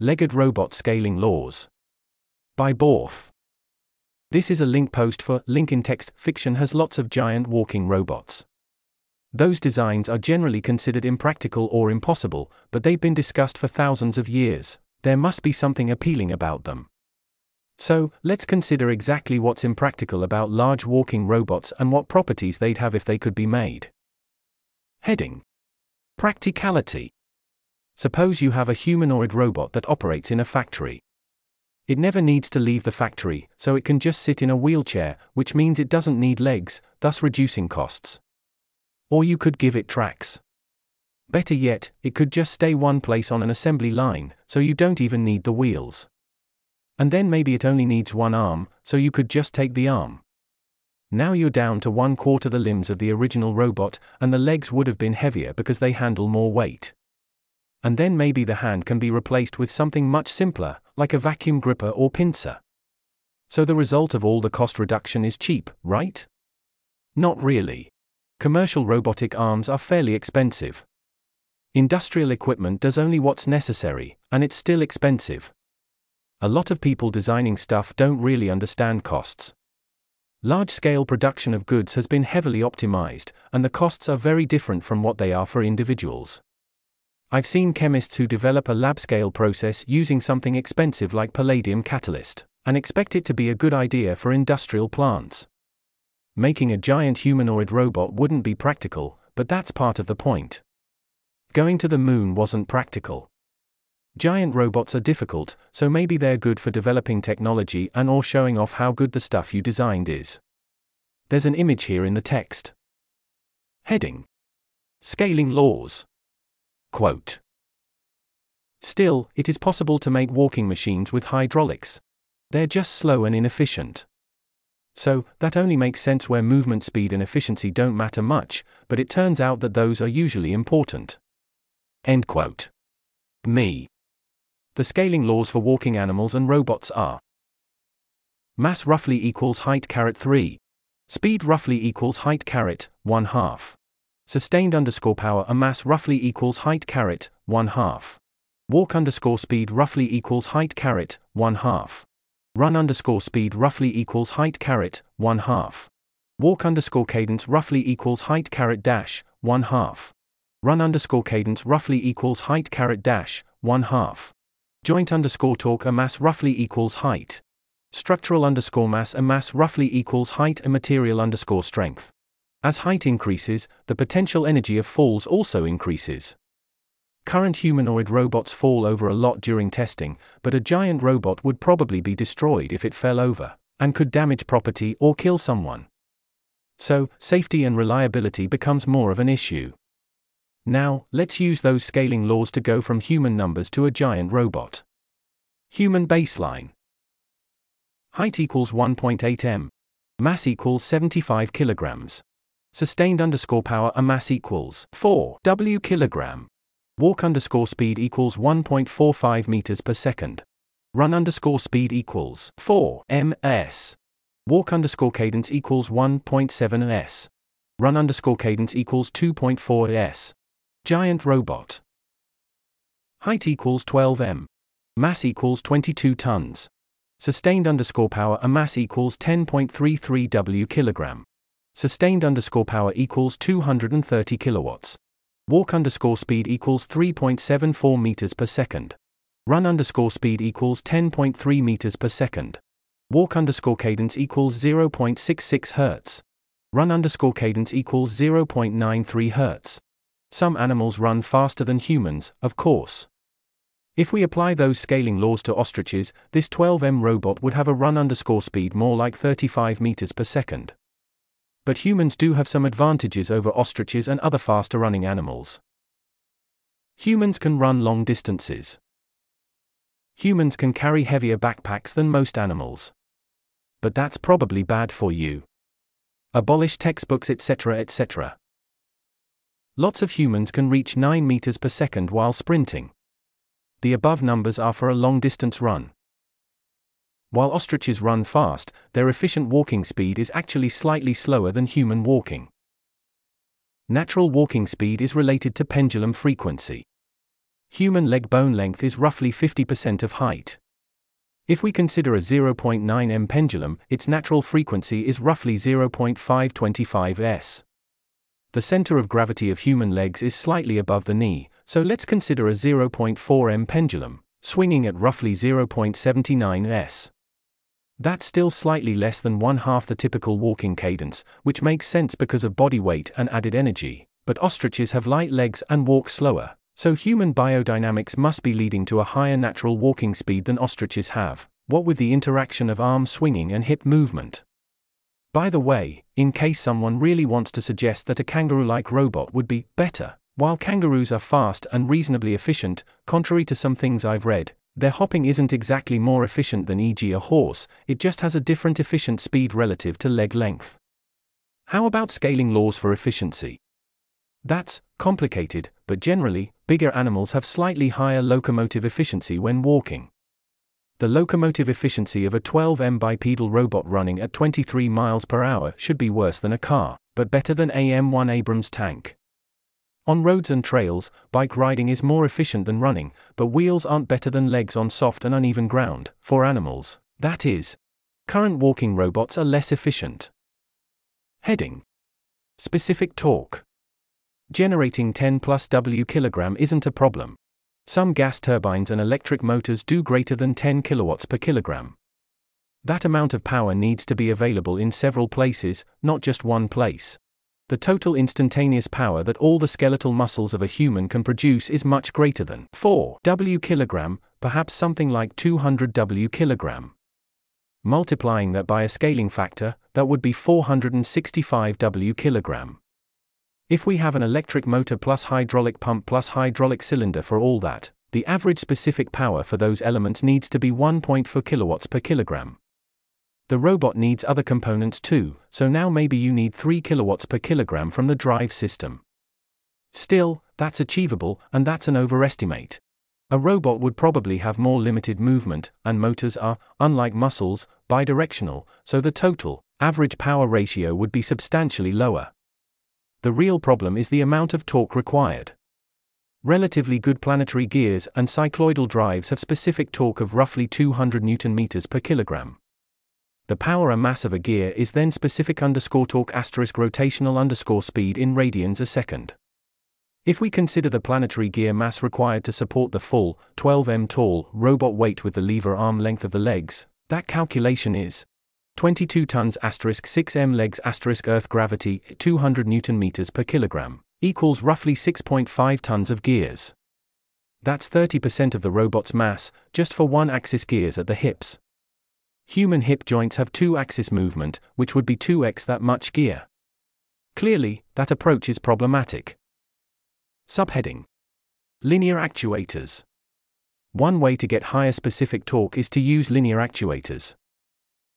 Legged Robot Scaling Laws. By bhauth. This is a link post for Link in Text Fiction has lots of giant walking robots. Those designs are generally considered impractical or impossible, but they've been discussed for thousands of years. There must be something appealing about them. So, let's consider exactly what's impractical about large walking robots and what properties they'd have if they could be made. Heading Practicality Suppose you have a humanoid robot that operates in a factory. It never needs to leave the factory, so it can just sit in a wheelchair, which means it doesn't need legs, thus reducing costs. Or you could give it tracks. Better yet, it could just stay one place on an assembly line, so you don't even need the wheels. And then maybe it only needs one arm, so you could just take the arm. Now you're down to one quarter the limbs of the original robot, and the legs would have been heavier because they handle more weight. And then maybe the hand can be replaced with something much simpler, like a vacuum gripper or pincer. So the result of all the cost reduction is cheap, right? Not really. Commercial robotic arms are fairly expensive. Industrial equipment does only what's necessary, and it's still expensive. A lot of people designing stuff don't really understand costs. Large scale production of goods has been heavily optimized, and the costs are very different from what they are for individuals. I've seen chemists who develop a lab scale process using something expensive like palladium catalyst, and expect it to be a good idea for industrial plants. Making a giant humanoid robot wouldn't be practical, but that's part of the point. Going to the moon wasn't practical. Giant robots are difficult, so maybe they're good for developing technology and or showing off how good the stuff you designed is. There's an image here in the text. Heading Scaling Laws Quote Still, it is possible to make walking machines with hydraulics. They're just slow and inefficient. So, that only makes sense where movement speed and efficiency don't matter much, but it turns out that those are usually important. End quote. Me. The scaling laws for walking animals and robots are Mass roughly equals height caret 3. Speed roughly equals height caret 1 half. Sustained underscore power a mass roughly equals height caret 1 half. Walk underscore speed roughly equals height caret 1 half. Run underscore speed roughly equals height caret 1 half. Walk underscore cadence roughly equals height caret dash 1 half. Run underscore cadence roughly equals height caret dash 1 half. Joint underscore torque a mass roughly equals height. Structural underscore mass a mass roughly equals height and material underscore strength. As height increases, the potential energy of falls also increases. Current humanoid robots fall over a lot during testing, but a giant robot would probably be destroyed if it fell over, and could damage property or kill someone. So, safety and reliability becomes more of an issue. Now, let's use those scaling laws to go from human numbers to a giant robot. Human baseline. Height equals 1.8 m. Mass equals 75 kilograms. Sustained underscore power a mass equals 4 W kilogram. Walk underscore speed equals 1.45 meters per second. Run underscore speed equals 4 ms. Walk underscore cadence equals 1.7 s. Run underscore cadence equals 2.4 s. Giant robot. Height equals 12 m. Mass equals 22 tons. Sustained underscore power a mass equals 10.33 W kilogram. Sustained underscore power equals 230 kilowatts. Walk underscore speed equals 3.74 meters per second. Run underscore speed equals 10.3 meters per second. Walk underscore cadence equals 0.66 hertz. Run underscore cadence equals 0.93 hertz. Some animals run faster than humans, of course. If we apply those scaling laws to ostriches, this 12M robot would have a run underscore speed more like 35 meters per second but humans do have some advantages over ostriches and other faster running animals. Humans can run long distances. Humans can carry heavier backpacks than most animals. But that's probably bad for you. Abolish textbooks, etc., etc. Lots of humans can reach 9 meters per second while sprinting. The above numbers are for a long distance run. While ostriches run fast, their efficient walking speed is actually slightly slower than human walking. Natural walking speed is related to pendulum frequency. Human leg bone length is roughly 50% of height. If we consider a 0.9 m pendulum, its natural frequency is roughly 0.525 s. The center of gravity of human legs is slightly above the knee, so let's consider a 0.4 m pendulum, swinging at roughly 0.79 s. That's still slightly less than one half the typical walking cadence, which makes sense because of body weight and added energy, but ostriches have light legs and walk slower, so human biodynamics must be leading to a higher natural walking speed than ostriches have, what with the interaction of arm swinging and hip movement. By the way, in case someone really wants to suggest that a kangaroo like robot would be better, while kangaroos are fast and reasonably efficient, contrary to some things I've read, their hopping isn't exactly more efficient than e.g. a horse, it just has a different efficient speed relative to leg length. How about scaling laws for efficiency? That's complicated, but generally, bigger animals have slightly higher locomotive efficiency when walking. The locomotive efficiency of a 12M bipedal robot running at 23 miles per hour should be worse than a car, but better than an M1 Abrams tank. On roads and trails, bike riding is more efficient than running, but wheels aren't better than legs on soft and uneven ground, for animals, that is. Current walking robots are less efficient. Heading Specific torque Generating 10 plus W kilogram isn't a problem. Some gas turbines and electric motors do greater than 10 kilowatts per kilogram. That amount of power needs to be available in several places, not just one place. The total instantaneous power that all the skeletal muscles of a human can produce is much greater than 4 W kilogram, perhaps something like 200 W kilogram. Multiplying that by a scaling factor, that would be 465 W kilogram. If we have an electric motor plus hydraulic pump plus hydraulic cylinder for all that, the average specific power for those elements needs to be 1.4 kilowatts per kilogram. The robot needs other components too, so now maybe you need 3 kilowatts per kilogram from the drive system. Still, that's achievable, and that's an overestimate. A robot would probably have more limited movement, and motors are, unlike muscles, bidirectional, so the total, average power ratio would be substantially lower. The real problem is the amount of torque required. Relatively good planetary gears and cycloidal drives have specific torque of roughly 200 newton meters per kilogram. The power and mass of a gear is then specific underscore torque asterisk rotational underscore speed in radians a second. If we consider the planetary gear mass required to support the full, 12 m tall, robot weight with the lever arm length of the legs, that calculation is 22 tons asterisk 6m legs asterisk earth gravity 200 newton meters per kilogram equals roughly 6.5 tons of gears. That's 30% of the robot's mass, just for one axis gears at the hips. Human hip joints have two axis movement, which would be 2x that much gear. Clearly, that approach is problematic. Subheading Linear actuators. One way to get higher specific torque is to use linear actuators.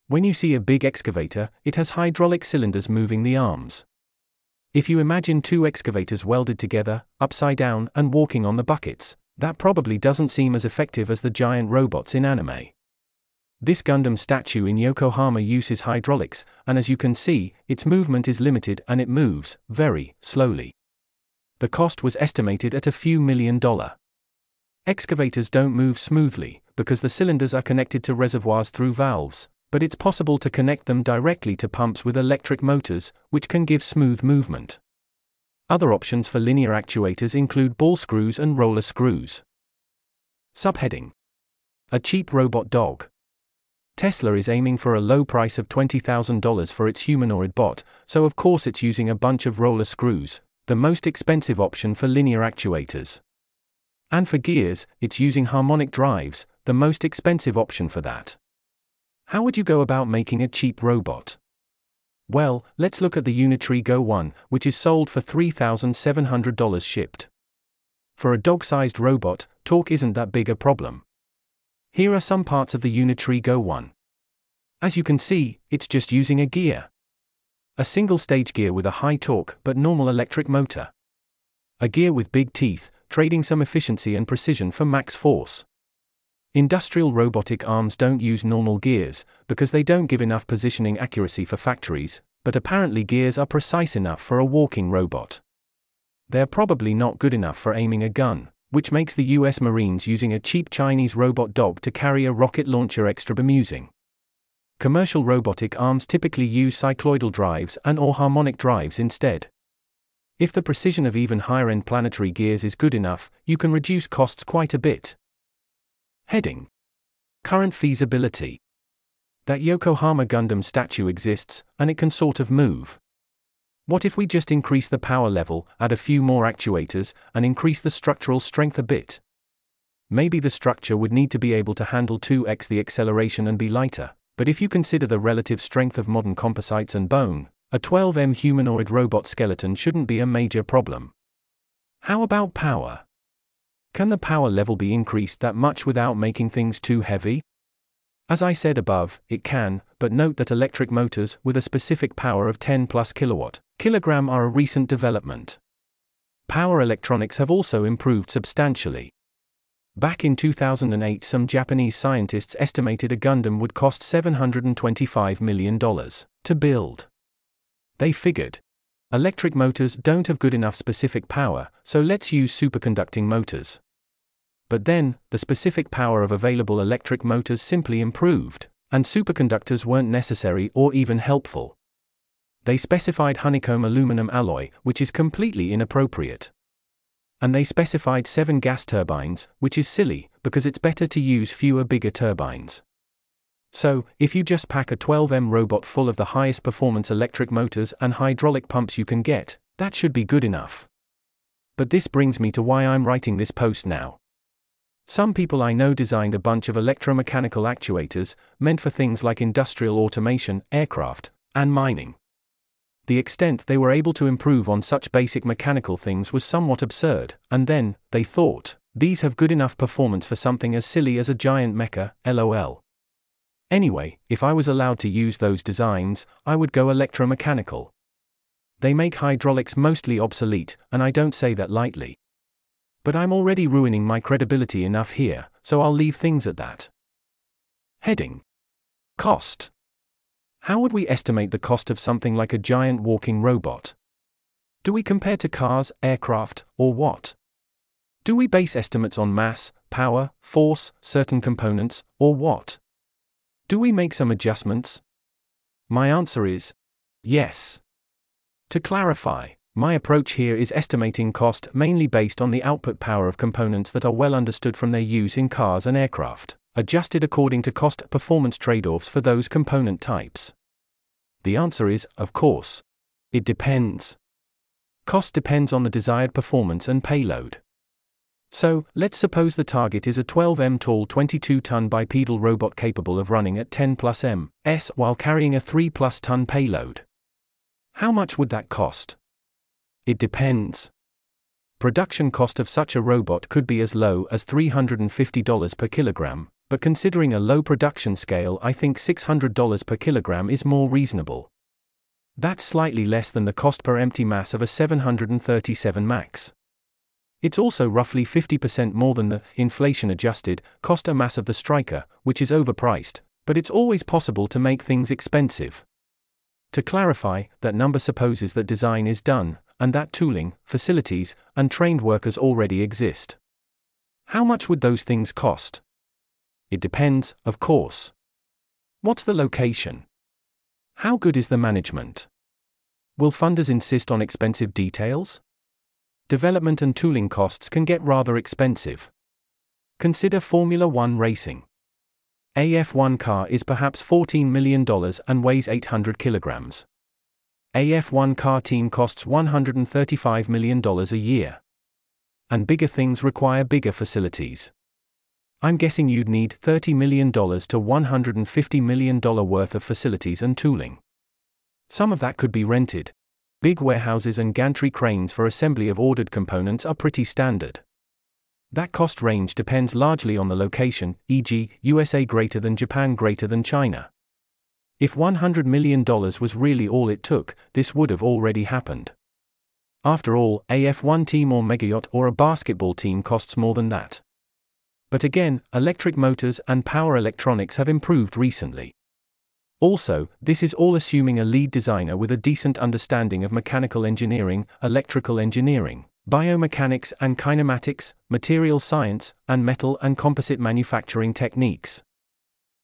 When you see a big excavator, it has hydraulic cylinders moving the arms. If you imagine two excavators welded together, upside down, and walking on the buckets, that probably doesn't seem as effective as the giant robots in anime. This Gundam statue in Yokohama uses hydraulics, and as you can see, its movement is limited and it moves, very, slowly. The cost was estimated at a few million dollar. Excavators don't move smoothly, because the cylinders are connected to reservoirs through valves, but it's possible to connect them directly to pumps with electric motors, which can give smooth movement. Other options for linear actuators include ball screws and roller screws. Subheading A cheap robot dog. Tesla is aiming for a low price of $20,000 for its humanoid bot, so of course it's using a bunch of roller screws, the most expensive option for linear actuators. And for gears, it's using harmonic drives, the most expensive option for that. How would you go about making a cheap robot? Well, let's look at the Unitree Go 1, which is sold for $3,700 shipped. For a dog sized robot, torque isn't that big a problem. Here are some parts of the Unitree Go 1. As you can see, it's just using a gear. A single stage gear with a high torque but normal electric motor. A gear with big teeth, trading some efficiency and precision for max force. Industrial robotic arms don't use normal gears, because they don't give enough positioning accuracy for factories, but apparently gears are precise enough for a walking robot. They're probably not good enough for aiming a gun, which makes the US Marines using a cheap Chinese robot dog to carry a rocket launcher extra bemusing. Commercial robotic arms typically use cycloidal drives and or harmonic drives instead. If the precision of even higher-end planetary gears is good enough, you can reduce costs quite a bit. Heading Current feasibility That Yokohama Gundam statue exists, and it can sort of move. What if we just increase the power level, add a few more actuators, and increase the structural strength a bit? Maybe the structure would need to be able to handle 2x the acceleration and be lighter, but if you consider the relative strength of modern composites and bone, a 12M humanoid robot skeleton shouldn't be a major problem. How about power? Can the power level be increased that much without making things too heavy? As I said above, it can, but note that electric motors with a specific power of 10 plus kilowatt kilogram are a recent development. Power electronics have also improved substantially. Back in 2008, some Japanese scientists estimated a Gundam would cost $725 million to build. They figured electric motors don't have good enough specific power, so let's use superconducting motors. But then, the specific power of available electric motors simply improved, and superconductors weren't necessary or even helpful. They specified honeycomb aluminum alloy, which is completely inappropriate. And they specified seven gas turbines, which is silly, because it's better to use fewer bigger turbines. So, if you just pack a 12M robot full of the highest performance electric motors and hydraulic pumps you can get, that should be good enough. But this brings me to why I'm writing this post now. Some people I know designed a bunch of electromechanical actuators, meant for things like industrial automation, aircraft, and mining. The extent they were able to improve on such basic mechanical things was somewhat absurd, and then, they thought, these have good enough performance for something as silly as a giant mecha, lol. Anyway, if I was allowed to use those designs, I would go electromechanical. They make hydraulics mostly obsolete, and I don't say that lightly. But I'm already ruining my credibility enough here, so I'll leave things at that. Heading Cost how would we estimate the cost of something like a giant walking robot? Do we compare to cars, aircraft, or what? Do we base estimates on mass, power, force, certain components, or what? Do we make some adjustments? My answer is yes. To clarify, my approach here is estimating cost mainly based on the output power of components that are well understood from their use in cars and aircraft adjusted according to cost performance trade offs for those component types? The answer is, of course. It depends. Cost depends on the desired performance and payload. So, let's suppose the target is a 12m tall 22 ton bipedal robot capable of running at 10 plus m s while carrying a 3 plus ton payload. How much would that cost? It depends. Production cost of such a robot could be as low as $350 per kilogram, but considering a low production scale, I think $600 per kilogram is more reasonable. That's slightly less than the cost per empty mass of a 737 MAX. It's also roughly 50% more than the, inflation adjusted, cost a mass of the Stryker, which is overpriced, but it's always possible to make things expensive. To clarify, that number supposes that design is done, and that tooling, facilities, and trained workers already exist. How much would those things cost? It depends, of course. What's the location? How good is the management? Will funders insist on expensive details? Development and tooling costs can get rather expensive. Consider Formula One racing. An F1 car is perhaps $14 million and weighs 800 kilograms. An F1 car team costs $135 million a year. And bigger things require bigger facilities. I'm guessing you'd need $30 million to $150 million worth of facilities and tooling. Some of that could be rented. Big warehouses and gantry cranes for assembly of ordered components are pretty standard. That cost range depends largely on the location, e.g., USA greater than Japan greater than China. If $100 million was really all it took, this would have already happened. After all, an F1 team or megayacht or a basketball team costs more than that. But again, electric motors and power electronics have improved recently. Also, this is all assuming a lead designer with a decent understanding of mechanical engineering, electrical engineering, biomechanics and kinematics, material science, and metal and composite manufacturing techniques.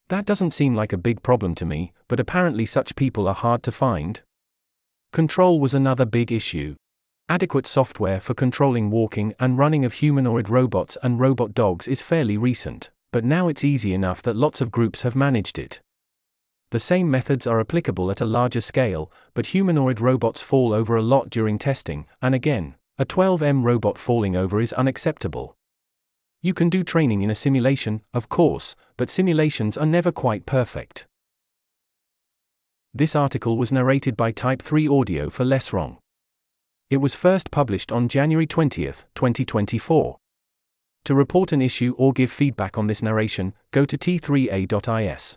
That doesn't seem like a big problem to me, but apparently such people are hard to find. Control was another big issue. Adequate software for controlling walking and running of humanoid robots and robot dogs is fairly recent, but now it's easy enough that lots of groups have managed it. The same methods are applicable at a larger scale, but humanoid robots fall over a lot during testing, and again, a 12M robot falling over is unacceptable. You can do training in a simulation, of course, but simulations are never quite perfect. This article was narrated by Type 3 Audio for Less Wrong. It was first published on January 20, 2024. To report an issue or give feedback on this narration, go to t3a.is.